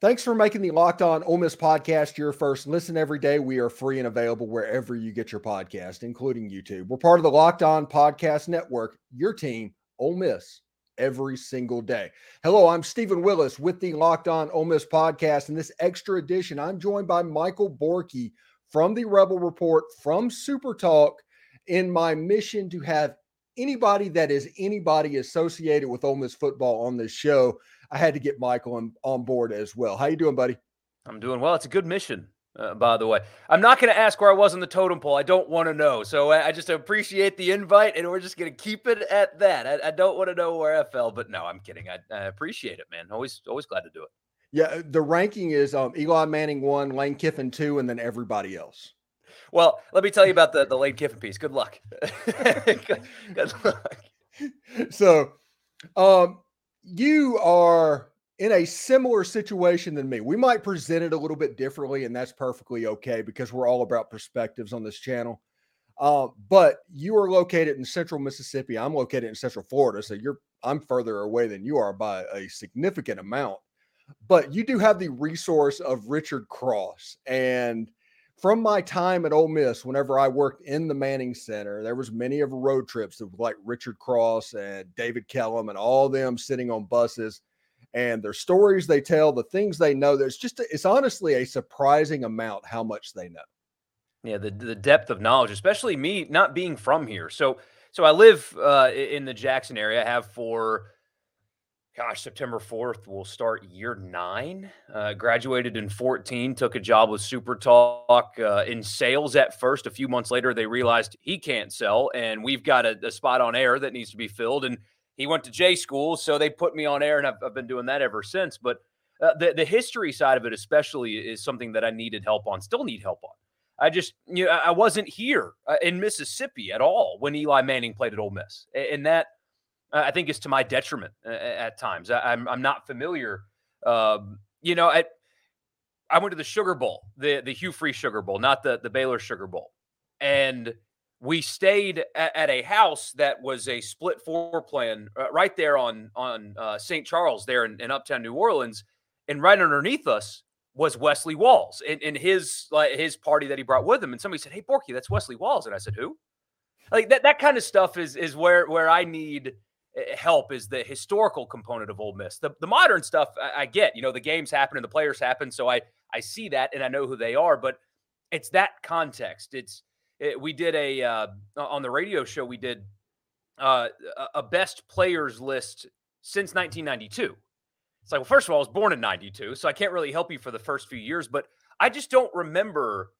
Thanks for making the Locked On Ole Miss podcast your first listen every day. We are free and available wherever you get your podcast, including YouTube. We're part of the Locked On Podcast Network, your team, Ole Miss, every single day. Hello, I'm Steven Willis with the Locked On Ole Miss podcast. In this extra edition, I'm joined by Michael Borkey from the Rebel Report from Super Talk in my mission to have anybody that is anybody associated with Ole Miss football on this show. I had to get Michael on, on board as well. How you doing, buddy? I'm doing well. It's a good mission, uh, by the way. I'm not going to ask where I was in the totem pole. I don't want to know. So I, I, just appreciate the invite, and we're just going to keep it at that. I, I don't want to know where I fell, but no, I'm kidding. I, I, appreciate it, man. Always, always glad to do it. Yeah, the ranking is um, Eli Manning one, Lane Kiffin two, and then everybody else. Well, let me tell you about the the Lane Kiffin piece. Good luck. good, good luck. So, um, you are in a similar situation than me. We might present it a little bit differently, and that's perfectly okay because we're all about perspectives on this channel. Uh, but you are located in central Mississippi. I'm located in central Florida. So you're I'm further away than you are by a significant amount. But you do have the resource of Richard Cross. And from my time at Ole Miss, whenever I worked in the Manning Center, there was many of road trips of like Richard Cross and David Kellum and all them sitting on buses and their stories they tell, the things they know. There's just it's honestly a surprising amount how much they know. Yeah, the the depth of knowledge, especially me not being from here. So so I live uh, in the Jackson area. I have for gosh, September 4th will start year nine. Uh, graduated in 14, took a job with Super Talk uh, in sales at first. A few months later, they realized he can't sell, and we've got a, a, spot on air that needs to be filled. And he went to J school, so they put me on air, and I've, I've been doing that ever since. But uh, the, the history side of it, especially, is something that I needed help on, still need help on. I just, you know, I wasn't here uh, in Mississippi at all when Eli Manning played at Ole Miss. And that, uh, I think is to my detriment uh, at times. I, am I'm, I'm not familiar. Um, you know, I I went to the Sugar Bowl, the the Hugh Freeze Sugar Bowl, not the the Baylor Sugar Bowl, and we stayed at, at a house that was a split floor plan uh, right there on on uh, St. Charles, there in, in, Uptown New Orleans, and right underneath us was Wesley Walls and, and his like his party that he brought with him. And somebody said, "Hey, Borkey, that's Wesley Walls," and I said, "Who?" Like that that kind of stuff is is where where I need help is the historical component of Ole Miss. The, the modern stuff I, I, get, you know, the games happen and the players happen, so I I see that and I know who they are. But it's that context. It's it, eh, we did a uh, on the radio show we did uh, a best players list since 1992. It's like, well, first of all, I was born in 92, so I can't really help you for the first few years, but I just don't remember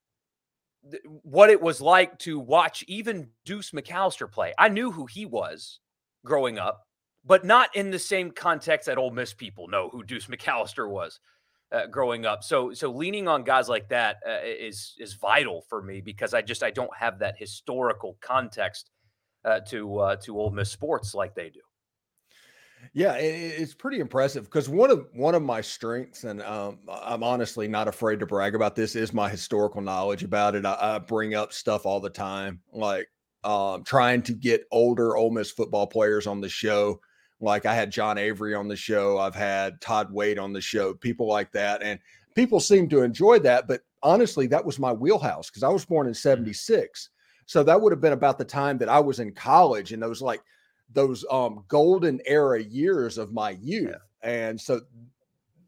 th- what it was like to watch even Deuce McAllister play. I knew who he was growing up, but not in the same context that Ole Miss people know who Deuce McAllister was uh, growing up. So, so leaning on guys like that uh, is is vital for me because I just I don't have that historical context uh, to uh, to Ole Miss sports like they do. Yeah, it's pretty impressive because one of one of my strengths, and um, I'm honestly not afraid to brag about this, is my historical knowledge about it. I, I bring up stuff all the time, like um, trying to get older Ole Miss football players on the show. Like I had John Avery on the show, I've had Todd Wade on the show, people like that, and people seem to enjoy that. But honestly, that was my wheelhouse because I was born in '76, so that would have been about the time that I was in college, and those like those um, golden era years of my youth, yeah. and so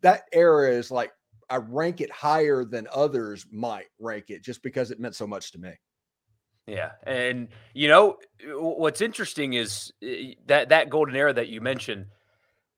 that era is like I rank it higher than others might rank it just because it meant so much to me. Yeah, and you know what's interesting is eh, that that golden era that you mentioned.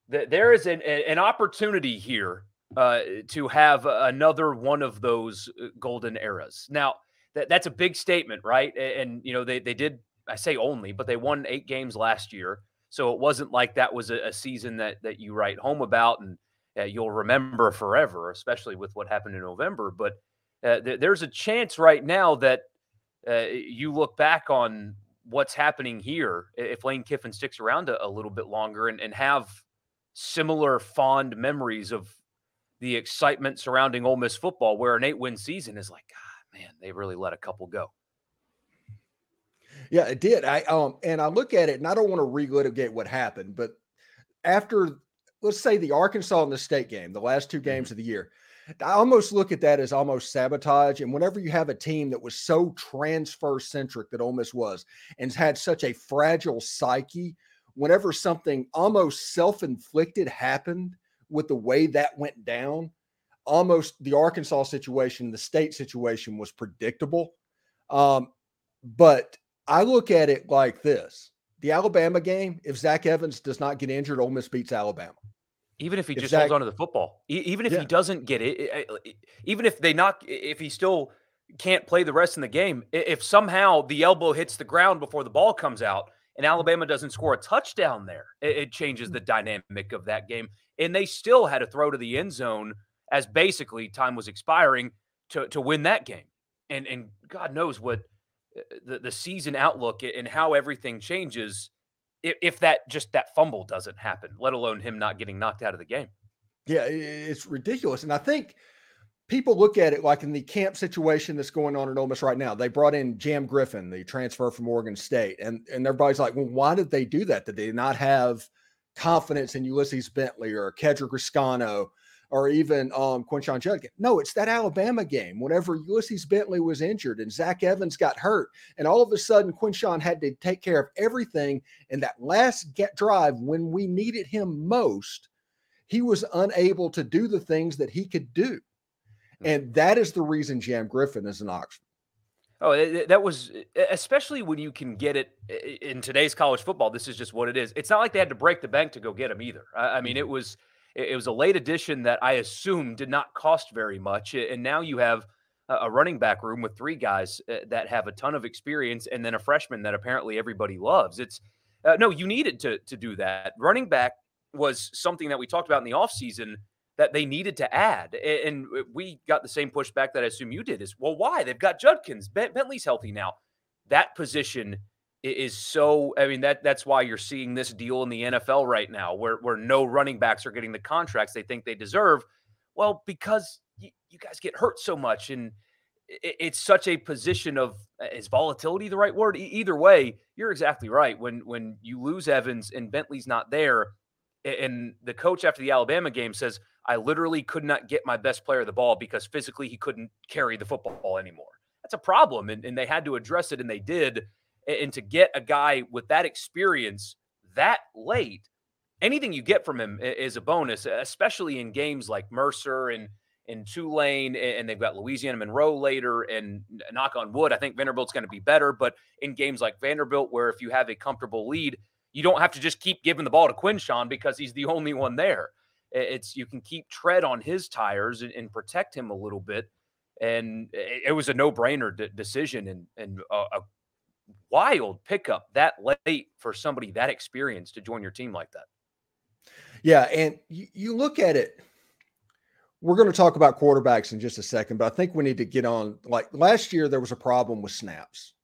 That there is an an opportunity here uh, to have another one of those uh, golden eras. Now that that's a big statement, right? And you know they they did I say only, but they won eight games last year, so it wasn't like that was a, a season that that you write home about and uh, you'll remember forever, especially with what happened in November. But uh, th- there's a chance right now that uh, you look back on what's happening here if Lane Kiffin sticks around a, a little bit longer and, and have similar fond memories of the excitement surrounding Ole Miss football, where an eight-win season is like, God, man, they really let a couple go. Yeah, it did. I um and I look at it and I don't want to relitigate what happened, but after let's say the Arkansas and the state game, the last two games mm-hmm. of the year. I almost look at that as almost sabotage. And whenever you have a team that was so transfer centric that Ole Miss was and had such a fragile psyche, whenever something almost self inflicted happened with the way that went down, almost the Arkansas situation, the state situation was predictable. Um, but I look at it like this the Alabama game, if Zach Evans does not get injured, Ole Miss beats Alabama. Even if he just Zach, holds onto the football, even if yeah. he doesn't get it, even if they knock, if he still can't play the rest of the game, if somehow the elbow hits the ground before the ball comes out and mm-hmm. Alabama doesn't score a touchdown there, it, changes the mm-hmm. dynamic of that game. And they still had to throw to the end zone as basically time was expiring to to win that game. And and God knows what the, the season outlook and how everything changes if, that just that fumble doesn't happen, let alone him not getting knocked out of the game. Yeah, it's ridiculous. And I think people look at it like in the camp situation that's going on at Ole Miss right now. They brought in Jam Griffin, the transfer from Oregon State, and and everybody's like, well, why did they do that? Did they not have confidence in Ulysses Bentley or Kedrick Reescano or even um, Quinshon Judkins. No, it's that Alabama game. Whenever Ulysses Bentley was injured and Zach Evans got hurt, and all of a sudden Quinshon had to take care of everything And that last get drive when we needed him most, he was unable to do the things that he could do. Hmm. And that is the reason Jam Griffin is an Oxford. Oh, that was especially when you can get it in today's college football. This is just what it is. It's not like they had to break the bank to go get him either. I mean, it mm-hmm. was it was a late addition that I assume did not cost very much. And now you have a running back room with three guys uh, that have a ton of experience and then a freshman that apparently everybody loves. It's uh, no, you needed to, to do that. Running back was something that we talked about in the offseason that they needed to add. And we got the same pushback that I assume you did is, well, why? They've got Judkins. Bentley's healthy now. That position is so I mean that that's why you're seeing this deal in the NFL right now where where no running backs are getting the contracts they think they deserve. Well, because you, you guys get hurt so much and it, it's such a position of uh, is volatility the right word? E- either way, you're exactly right. When when you lose Evans and Bentley's not there and the coach after the Alabama game says, "I literally could not get my best player the ball because physically he couldn't carry the football anymore." That's a problem and, and they had to address it and they did and to get a guy with that experience that late, anything you get from him is a bonus, especially in games like Mercer and in Tulane, and they've got Louisiana Monroe later. And knock on wood, I think Vanderbilt's going to be better. But in games like Vanderbilt, where if you have a comfortable lead, you don't have to just keep giving the ball to Quinshon because he's the only one there. It's you can keep tread on his tires and, and protect him a little bit. And eh, it, was a no-brainer de- decision and, and a, a wild pickup that late for somebody that experienced to join your team like that. Yeah, and you, you look at it. We're going to talk about quarterbacks in just a second, but I think we need to get on. Like last year, there was a problem with snaps.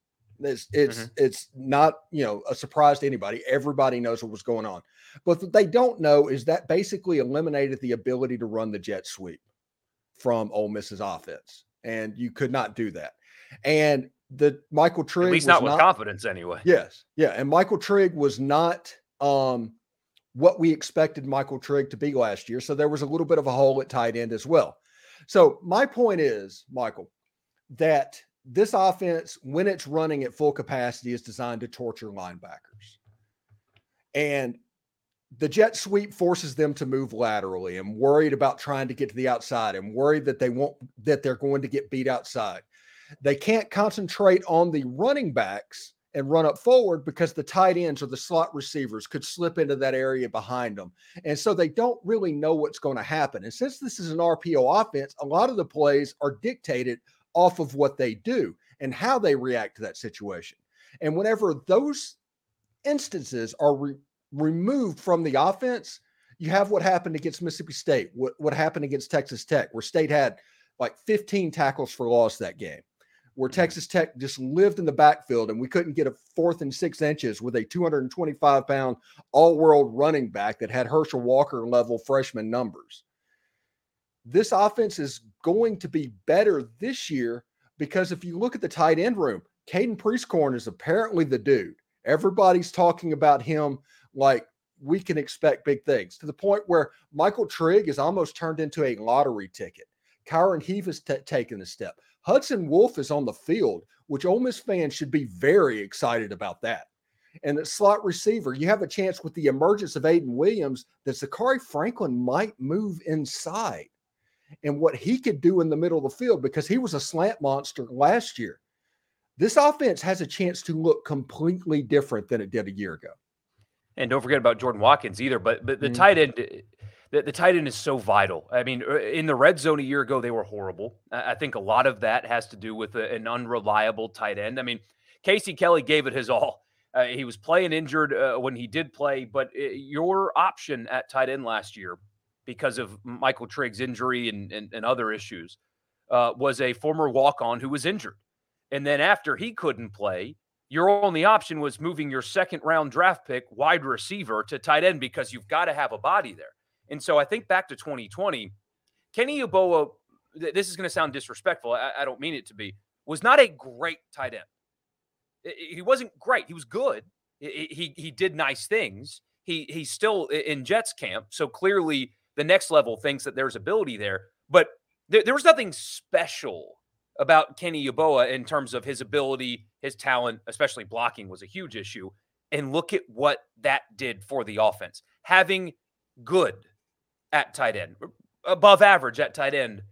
It's it's mm-hmm. it's not you know a surprise to anybody. Everybody knows what was going on, but what they don't know is that basically eliminated the ability to run the jet sweep from Ole Miss's offense, and you could not do that. And the Michael Trigg. At least not with not, confidence, anyway. Yes, yeah, and Michael Trigg was not um, what we expected Michael Trigg to be last year. So there was a little bit of a hole at tight end as well. So my point is, Michael, that this offense, when it's running at full capacity, is designed to torture linebackers, and the jet sweep forces them to move laterally and worried about trying to get to the outside and worried that they won't that they're going to get beat outside they can't concentrate on the running backs and run up forward because the tight ends or the slot receivers could slip into that area behind them. And so they don't really know what's going to happen. And since this is an RPO offense, a lot of the plays are dictated off of what they do and how they react to that situation. And whenever those instances are re- removed from the offense, you have what happened against Mississippi State, what, what happened against Texas Tech, where State had like 15 tackles for loss that game where. Texas Tech just lived in the backfield and we couldn't get a fourth and six inches with a 225 pound all world running back that had Herschel Walker level freshman numbers. This offense is going to be better this year because if you look at the tight end room, Caden Prieskorn is apparently the dude. Everybody's talking about him like we can expect big things to the point where Michael Trigg is almost turned into a lottery ticket. Kyron Heath has t- taken a step. Hudson Wolfe is on the field, which Ole Miss fans should be very excited about that. And at slot receiver, you have a chance with the emergence of Ayden Williams that Zakhari Franklin might move inside and what he could do in the middle of the field because he was a slant monster last year. This offense has a chance to look completely different than it did a year ago. And don't forget about Jordan Watkins either. But but the mm-hmm. tight end, the, the, tight end is so vital. I mean, uh, in the red zone a year ago, they were horrible. I think a lot of that has to do with a, an unreliable tight end. I mean, Casey Kelly gave it his all. Uh, he was playing injured uh, when he did play, but uh, your option at tight end last year, because of Michael Trigg's injury and, and, and other issues, uh, was a former walk on who was injured. And then after he couldn't play, your only option was moving your second round draft pick wide receiver to tight end because you've got to have a body there. And so I think back to 2020, Kenny Yeboah, this is going to sound disrespectful. I, I, don't mean it to be, was not a great tight end. He wasn't great. He was good. He, he did nice things. He, he's still in Jets camp. So clearly the next level thinks that there's ability there. But there, there was nothing special about Kenny Yeboah in terms of his ability, his talent, especially blocking was a huge issue. And look at what that did for the offense. Having good at tight end, above average at tight end,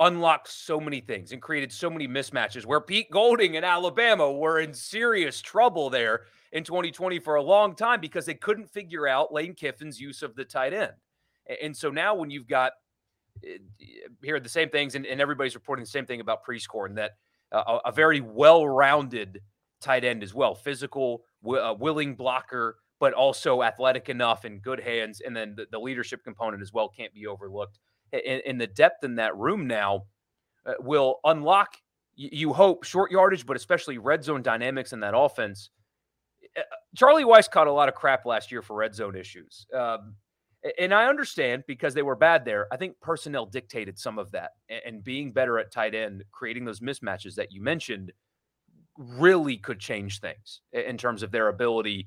unlocked so many things and created so many mismatches where Pete Golding and Alabama were in serious trouble there in 2020 for a long time because they couldn't figure out Lane Kiffin's use of the tight end. And so now when you've got here hear the same things, and, and, everybody's reporting the same thing about Prieskorn that uh, a, very well-rounded tight end as well, physical, w- uh, willing blocker, but also athletic enough and good hands, and then the, the leadership component as well can't be overlooked. And, and the depth in that room now uh, will unlock, you hope, short yardage, but especially red zone dynamics in that offense. Eh, uh, Charlie Weis caught a lot of crap last year for red zone issues. Um, and I understand because they were bad there. I think personnel dictated some of that, and being better at tight end, creating those mismatches that you mentioned, really could change things in terms of their ability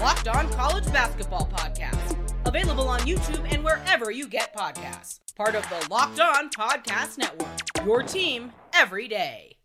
Locked On College Basketball Podcast. Available on YouTube and wherever you get podcasts. Part of the Locked On Podcast Network. Your team every day.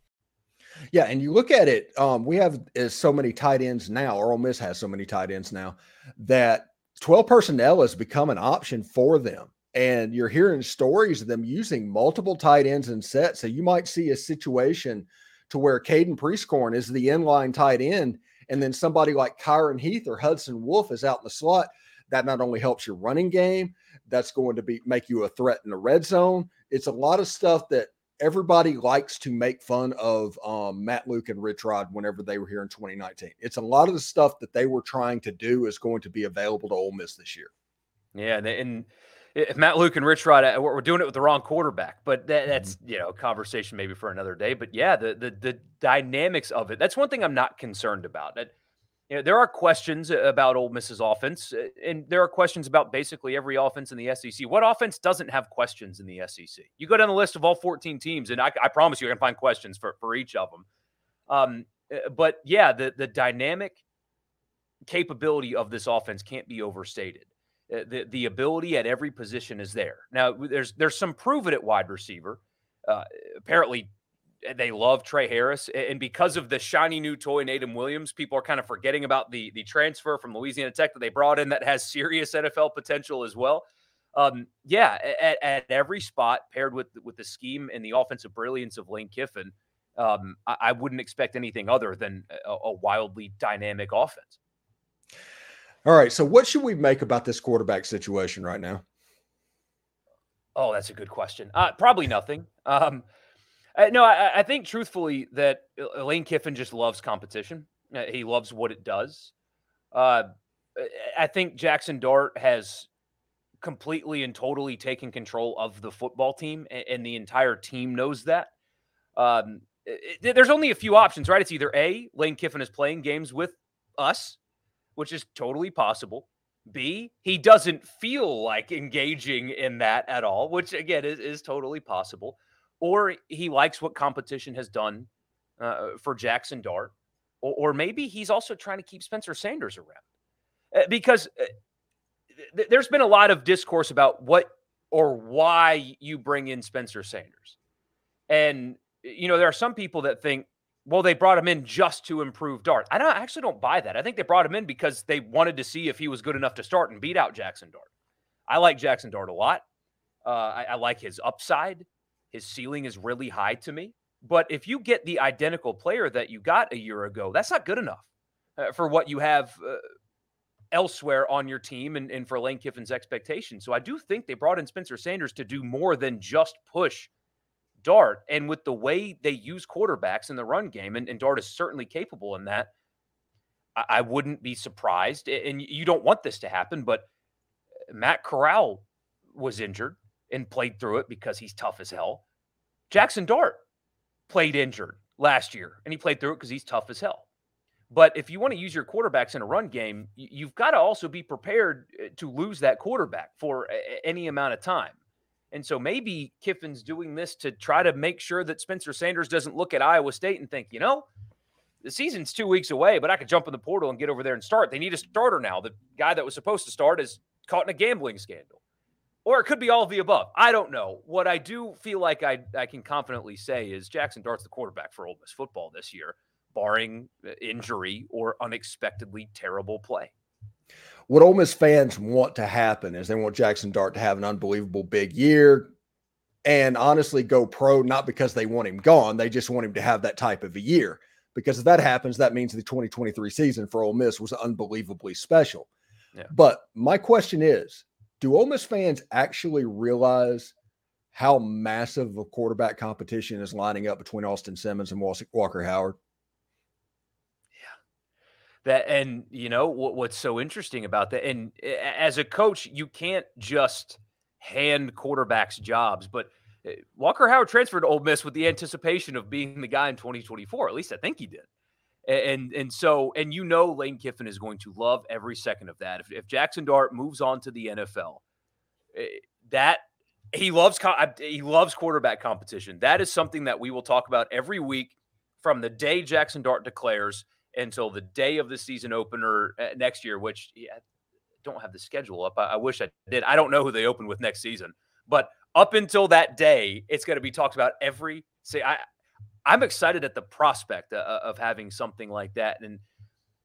Yeah, and you look at it, um, we have uh, so many tight ends now, or Ole Miss has so many tight ends now that 12 personnel has become an option for them. And you're hearing stories of them using multiple tight ends and sets. So you might see a situation to where Caden Prieskorn is the inline tight end, and then somebody like Kyron Heath or Hudson Wolfe is out in the slot. That not only helps your running game, that's going to be make you a threat in the red zone. It's a lot of stuff that everybody likes to make fun of um, Matt Luke and Rich Rod whenever they were here in 2019. It's a lot of the stuff that they were trying to do is going to be available to Ole Miss this year. Yeah, and if Matt Luke and Rich Rod, uh, we're doing it with the wrong quarterback, but that, that's mm-hmm. you know conversation maybe for another day. But yeah, the the the dynamics of it. That's one thing I'm not concerned about. That you know, there are questions about Ole Miss's offense, uh, and there are questions about basically every offense in the SEC. What offense doesn't have questions in the SEC? You go down the list of all 14 teams, and I, I promise you, I can find questions for, for each of them. Um, uh, but yeah, the the dynamic capability of this offense can't be overstated. Uh, the the ability at every position is there. Now, there's there's some proven at wide receiver. Uh, apparently, they love Tre Harris, and because of the shiny new toy, Ayden Williams, people are kind of forgetting about the the transfer from Louisiana Tech that they brought in that has serious NFL potential as well. Um, yeah, at, at, every spot paired with with the scheme and the offensive brilliance of Lane Kiffin, um, I, I, wouldn't expect anything other than a, a wildly dynamic offense. All right, so what should we make about this quarterback situation right now? Oh, that's a good question. Uh, probably nothing. Um, uh, no, I, I, think truthfully that Lane Kiffin just loves competition. Uh, he loves what it does. Uh, I think Jackson Dart has completely and totally taken control of the football team, and, the entire team knows that. Um, it, there's only a few options, right? It's either A, Lane Kiffin is playing games with us, which is totally possible. B, he doesn't feel like engaging in that at all, which again is, is totally possible. Or he likes what competition has done uh, for Jackson Dart. Or, or, maybe he's also trying to keep Spencer Sanders around. Uh, because uh, th- there's been a lot of discourse about what or why you bring in Spencer Sanders. And, you know, there are some people that think, well, they brought him in just to improve Dart. I, don't, I actually don't buy that. I think they brought him in because they wanted to see if he was good enough to start and beat out Jackson Dart. I like Jackson Dart a lot. Uh, I, I like his upside. His ceiling is really high to me. But if you get the identical player that you got a year ago, that's not good enough uh, for what you have uh, elsewhere on your team and, and for Lane Kiffin's expectations. So I do think they brought in Spencer Sanders to do more than just push Dart. And with the way they use quarterbacks in the run game, and, and Dart is certainly capable in that, I, I, wouldn't be surprised. And you don't want this to happen, but Matt Corral was injured and played through it because he's tough as hell. Jackson Dart played injured last year and he played through it because he's tough as hell. But if you want to use your quarterbacks in a run game, you've got to also be prepared uh, to lose that quarterback for any amount of time. And so maybe Kiffin's doing this to try to make sure that Spencer Sanders doesn't look at Iowa State and think, you know, the season's two weeks away, but I could jump in the portal and get over there and start. They need a starter now. The guy that was supposed to start is caught in a gambling scandal. Or it could be all of the above. I don't know. What I do feel like I, I can confidently say is Jackson Dart's the quarterback for Ole Miss football this year, barring uh, injury or unexpectedly terrible play what Ole Miss fans want to happen is they want Jackson Dart to have an unbelievable big year and honestly go pro, not because they want him gone. They just want him to have that type of a year. Because if that happens, that means the 2023 season for Ole Miss was unbelievably special. Yeah. But my question is do Ole Miss fans actually realize how massive a quarterback competition is lining up between Austin Simmons and Walker Howard? That and you know what, what's so interesting about that and as a coach you can't just hand quarterbacks jobs but eh, walker howard transferred to Ole miss with the anticipation of being the guy in 2024 at least i think he did and and so and you know lane kiffin is going to love every second of that if, if jackson dart moves on to the nfl eh, that he loves he loves quarterback competition that is something that we will talk about every week from the day jackson dart declares until the day of the season opener uh, next year, which yeah, I don't have the schedule up. I, I wish I did. I don't know who they open with next season, but up until that day, it's going to be talked about every. Say, I I'm excited at the prospect uh, of having something like that and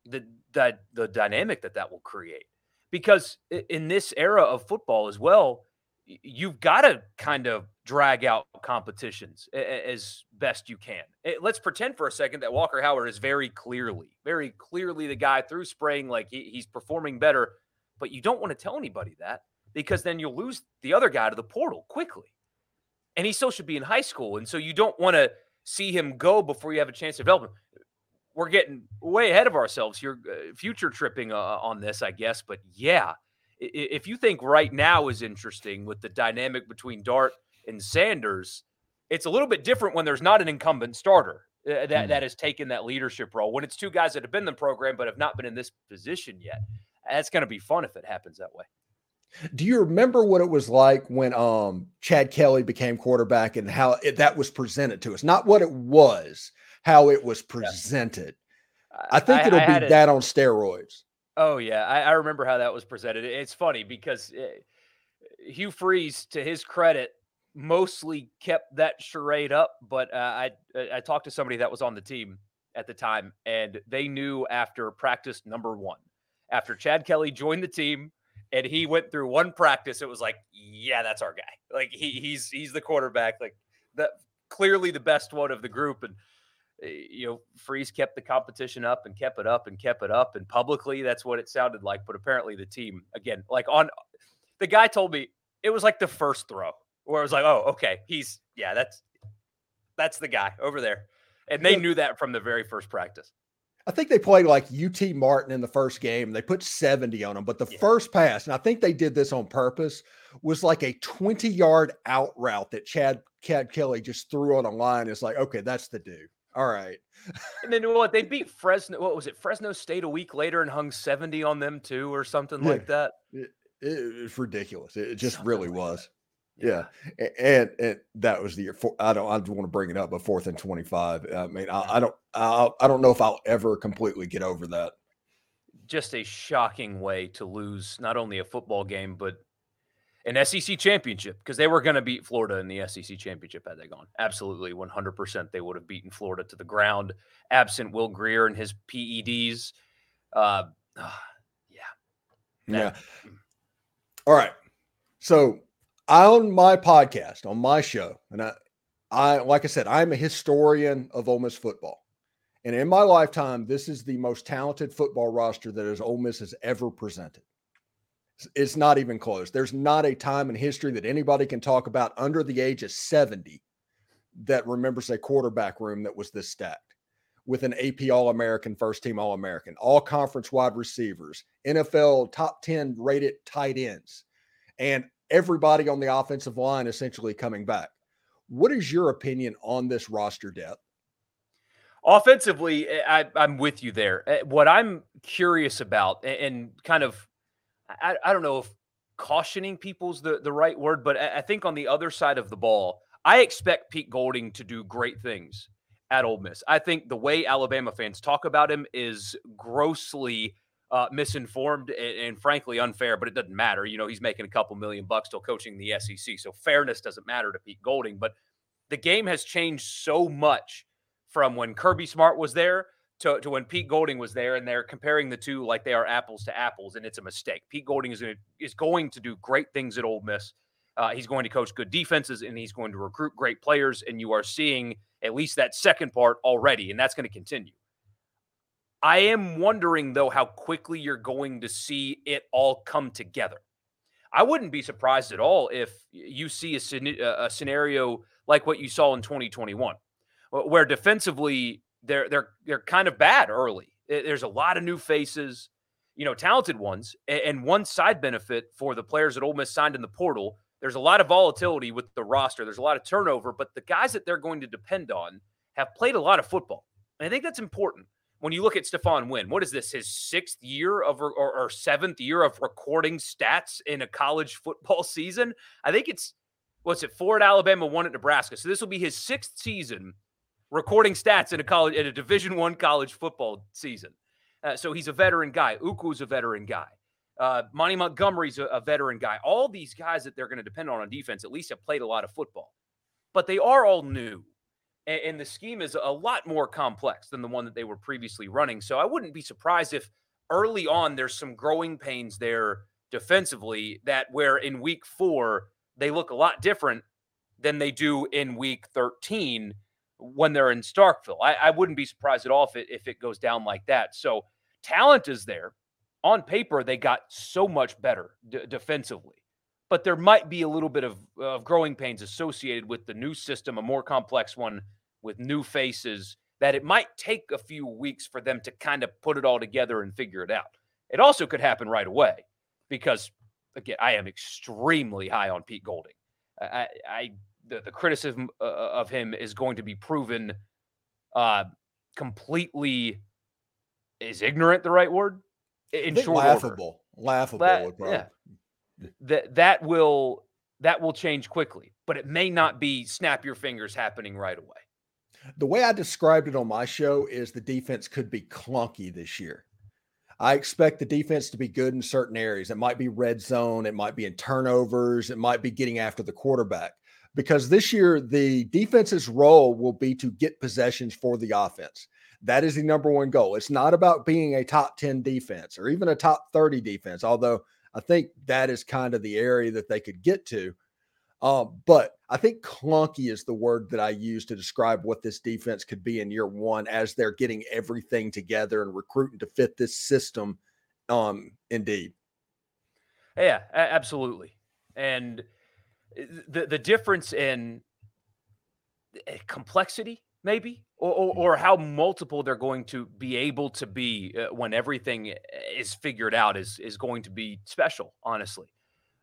the that the dynamic that that will create because in this era of football as well you've got to kind of drag out competitions as best you can. Eh, let's pretend for a second that Walker Howard is very clearly, very clearly the guy through spraying, like he's performing better. But you don't want to tell anybody that because then you'll lose the other guy to the portal quickly. And he still should be in high school. And so you don't want to see him go before you have a chance to develop him. We're getting way ahead of ourselves here, uh, future tripping uh, on this, I guess. But yeah, if you think right now is interesting with the dynamic between Dart and Sanders, it's a little bit different when there's not an incumbent starter uh, that, mm. that has taken that leadership role. When it's two guys that have been in the program but have not been in this position yet, that's going to be fun if it happens that way. Do you remember what it was like when um, Chad Kelly became quarterback and how it, that was presented to us? Not what it was, how it was presented. Yeah. I think I, it'll I be that on steroids. Oh yeah, I, I, remember how that was presented. It's funny because it, eh, Hugh Freeze, to his credit, mostly kept that charade up. But uh, I I talked to somebody that was on the team at the time, and they knew after practice number one, after Chad Kelly joined the team, and he went through one practice, it was like, yeah, that's our guy. Like he he's he's the quarterback. Like that clearly the best one of the group, and Eh, you know, Freeze kept the competition up and kept it up and kept it up. And publicly, that's what it sounded like. But apparently, the team, again, like on the guy told me it was like the first throw where I was like, oh, okay, he's, yeah, that's, that's the guy over there. And they knew that from the very first practice. I think they played like UT Martin in the first game. They put 70 on them, but the yeah. first pass, and I think they did this on purpose, was like a 20 yard out route that Chad Chad Kelly just threw on a line. It's like, okay, that's the dude. All right. and then what? They beat Fresno. What was it? Fresno State a week later and hung 70 on them too, or something yeah. like that. It, it, was ridiculous. It, just something really like was. Yeah. Yeah. And, and that was the year. For, I don't. I don't want to bring it up, but fourth and 25. I mean, I, I don't. I, I don't know if I'll ever completely get over that. Just a shocking way to lose not only a football game, but an SEC championship because they were going to beat Florida in the SEC championship had they gone. Absolutely, 100%. They would have beaten Florida to the ground, absent Will Grier and his PEDs. Uh, uh, yeah. Yeah. Mm. All right. So on my podcast, on my show, and I, I like I said, I'm a historian of Ole Miss football. And in my lifetime, this is the most talented football roster that as Ole Miss has ever presented. It's not even close. There's not a time in history that anybody can talk about under the age of 70 that remembers a quarterback room that was this stacked with an AP All American, first team All American, all conference wide receivers, NFL top 10 rated tight ends, and everybody on the offensive line essentially coming back. What is your opinion on this roster depth? Offensively, I, am with you there. Eh, what I'm curious about, and kind of I, I don't know if cautioning people's the, the right word, but I think on the other side of the ball, I expect Pete Golding to do great things at Ole Miss. I think the way Alabama fans talk about him is grossly uh, misinformed and, and, frankly unfair, but it doesn't matter. You know, he's making a couple million bucks still coaching the SEC. So fairness doesn't matter to Pete Golding. But the game has changed so much from when Kirby Smart was there to, to when Pete Golding was there, and they're comparing the two like they are apples to apples, and it's a mistake. Pete Golding is going to, is going to do great things at Ole Miss. Uh, he's going to coach good defenses, and he's going to recruit great players. And you are seeing at least that second part already, and that's going to continue. I am wondering though how quickly you're going to see it all come together. I wouldn't be surprised at all if you see a, uh, a scenario like what you saw in 2021, uh, where defensively they're they're they're kind of bad early. There's a lot of new faces, you know, talented ones, and one side benefit for the players that Ole Miss signed in the portal. There's a lot of volatility with the roster. There's a lot of turnover, but the guys that they're going to depend on have played a lot of football, and I think that's important. When you look at Stephon Wynn, what is this? His sixth year of or, or seventh year of recording stats in a college football season. I think it's what's it? Four at Alabama, one at Nebraska. So this will be his sixth season recording stats in a college in a Division One college football season. Uh, so he's a veteran guy. Uku's a veteran guy. Uh, Monty Montgomery's a, a veteran guy. All these guys that they're going to depend on on defense at least have played a lot of football, but they are all new, and, and the scheme is a lot more complex than the one that they were previously running. So I wouldn't be surprised if early on there's some growing pains there defensively that where in week four they look a lot different than they do in week 13 when they're in Starkville. I, I wouldn't be surprised at all if it if it goes down like that. So talent is there. On paper, they got so much better d- defensively, but there might be a little bit of, of growing pains associated with the new system, a more complex one with new faces. That it might take a few weeks for them to kind of put it all together and figure it out. It also could happen right away because, again, I am extremely high on Pete Golding. I, I the, the criticism uh, uh, of him is going to be proven uh, completely is ignorant the right word in short laughable order. laughable that, yeah that that will that will change quickly but it may not be snap your fingers happening right away the way i described it on my show is the defense could be clunky this year I expect the defense to be good in certain areas. It might be red zone, it might be in turnovers, it might be getting after the quarterback because this year the defense's role will be to get possessions for the offense. That is the number one goal. It's not about being a top 10 defense or even a top 30 defense, although I think that is kind of the area that they could get to. Um, but I think clunky is the word that I use to describe what this defense could be in year one as they're getting everything together and recruiting to fit this system. Um, indeed. Yeah, absolutely. And the the difference in eh, complexity maybe, or, or, or, how multiple they're going to be able to be uh, when everything is figured out is is going to be special, honestly.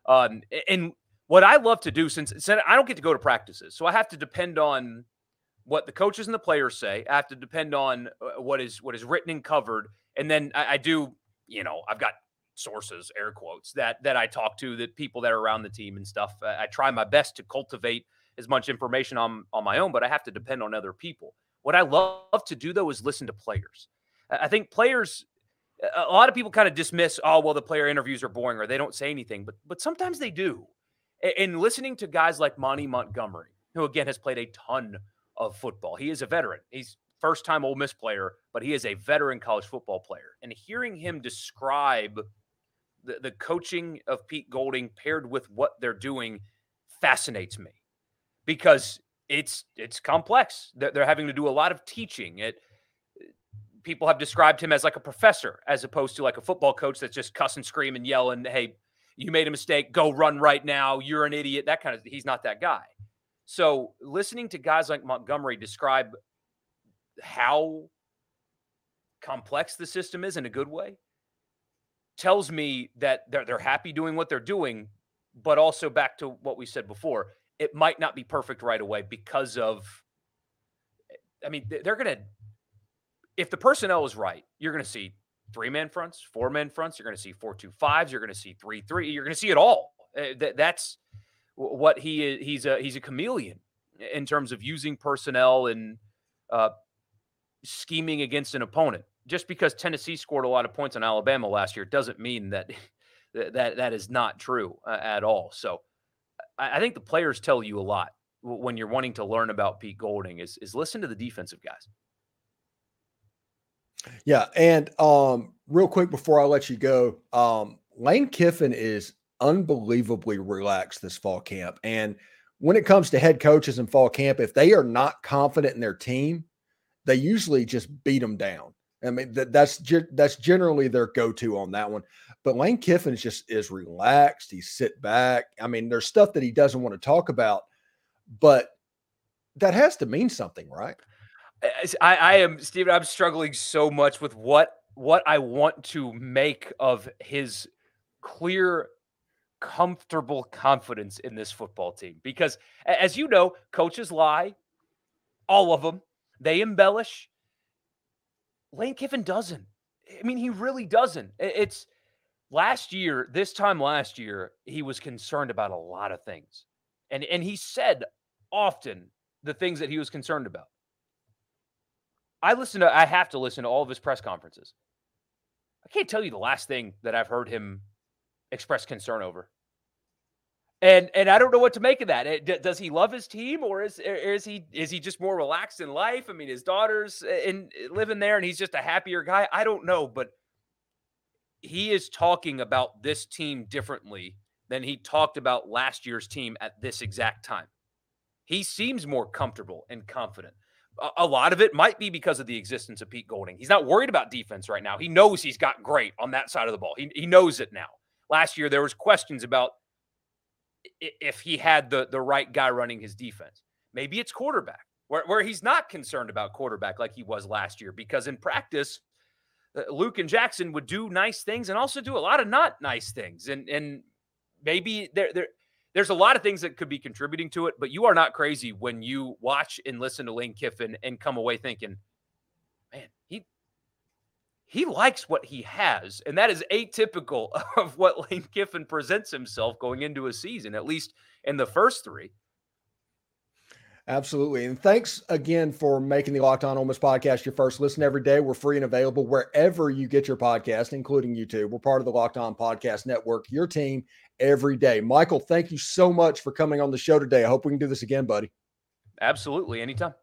Um, and what I love to do, since, since I don't get to go to practices, so I have to depend on what the coaches and the players say. I have to depend on uh, what is what is written and covered, and then I, I do. You know, I've got sources, air quotes, that that I talk to, that people that are around the team and stuff. I, I try my best to cultivate as much information on on my own, but I have to depend on other people. What I love to do though is listen to players. I think players a lot of people kind of dismiss, oh, well, the player interviews are boring or they don't say anything, but but sometimes they do. And listening to guys like Monty Montgomery, who again has played a ton of football, he is a veteran. He's first time Ole Miss player, but he is a veteran college football player. And hearing him describe the, the coaching of Pete Golding paired with what they're doing fascinates me because it's it's complex. They're, they're having to do a lot of teaching. It people have described him as like a professor as opposed to like a football coach that's just cuss and scream and yell and hey, you made a mistake, go run right now, you're an idiot. That kind of he's not that guy. So listening to guys like Montgomery describe how complex the system is in a good way tells me that they're, they're happy doing what they're doing, but also back to what we said before, it might not be perfect right away because of, I mean, they're going to, if the personnel is right, you're going to see three man fronts, four man fronts, you're going to see four two fives, you're going to see three three, you're going to see it all. Eh, that's what he is. He's a he's a chameleon in terms of using personnel and uh, scheming against an opponent just because Tennessee scored a lot of points on Alabama last year doesn't mean that that that is not true uh, at all. So I, I, think the players tell you a lot when you're wanting to learn about Pete Golding is is listen to the defensive guys. Yeah, and um, real quick before I let you go, um, Lane Kiffin is unbelievably relaxed this fall camp, and when it comes to head coaches in fall camp, if they are not confident in their team, they usually just beat them down. I mean, that, that's that's generally their go-to on that one. But Lane Kiffin is just is relaxed. He's sit back. I mean, there's stuff that he doesn't want to talk about, but that has to mean something, right? I, I am Steven. I'm struggling so much with what what I want to make of his clear, comfortable confidence in this football team. Because as you know, coaches lie, all of them. They embellish Lane Kiffin doesn't. I mean, he really doesn't. It's last year, this time last year, he was concerned about a lot of things. And and he said often the things that he was concerned about. I listen to I have to listen to all of his press conferences. I can't tell you the last thing that I've heard him express concern over. And and I don't know what to make of that. It, does he love his team, or is is he is he just more relaxed in life? I mean, his daughter's uh, in living there, and he's just a happier guy. I don't know, but he is talking about this team differently than he talked about last year's team at this exact time. He seems more comfortable and confident. A, lot of it might be because of the existence of Pete Golding. He's not worried about defense right now. He knows he's got great on that side of the ball. He, he knows it now. Last year there was questions about if he had the the right guy running his defense. Maybe it's quarterback, where, where he's not concerned about quarterback like he was last year, because in practice, uh, Luke and Jackson would do nice things and also do a lot of not nice things. And and maybe there there's a lot of things that could be contributing to it, but you are not crazy when you watch and listen to Lane Kiffin and come away thinking, man, he he likes what he has, and that is atypical of what Lane Kiffin presents himself going into a season, at least in the first three. Absolutely. And thanks again for making the Locked On Miss podcast your first listen every day. We're free and available wherever you get your podcast, including YouTube. We're part of the Locked On Podcast Network, your team every day. Michael, thank you so much for coming on the show today. I hope we can do this again, buddy. Absolutely. Anytime.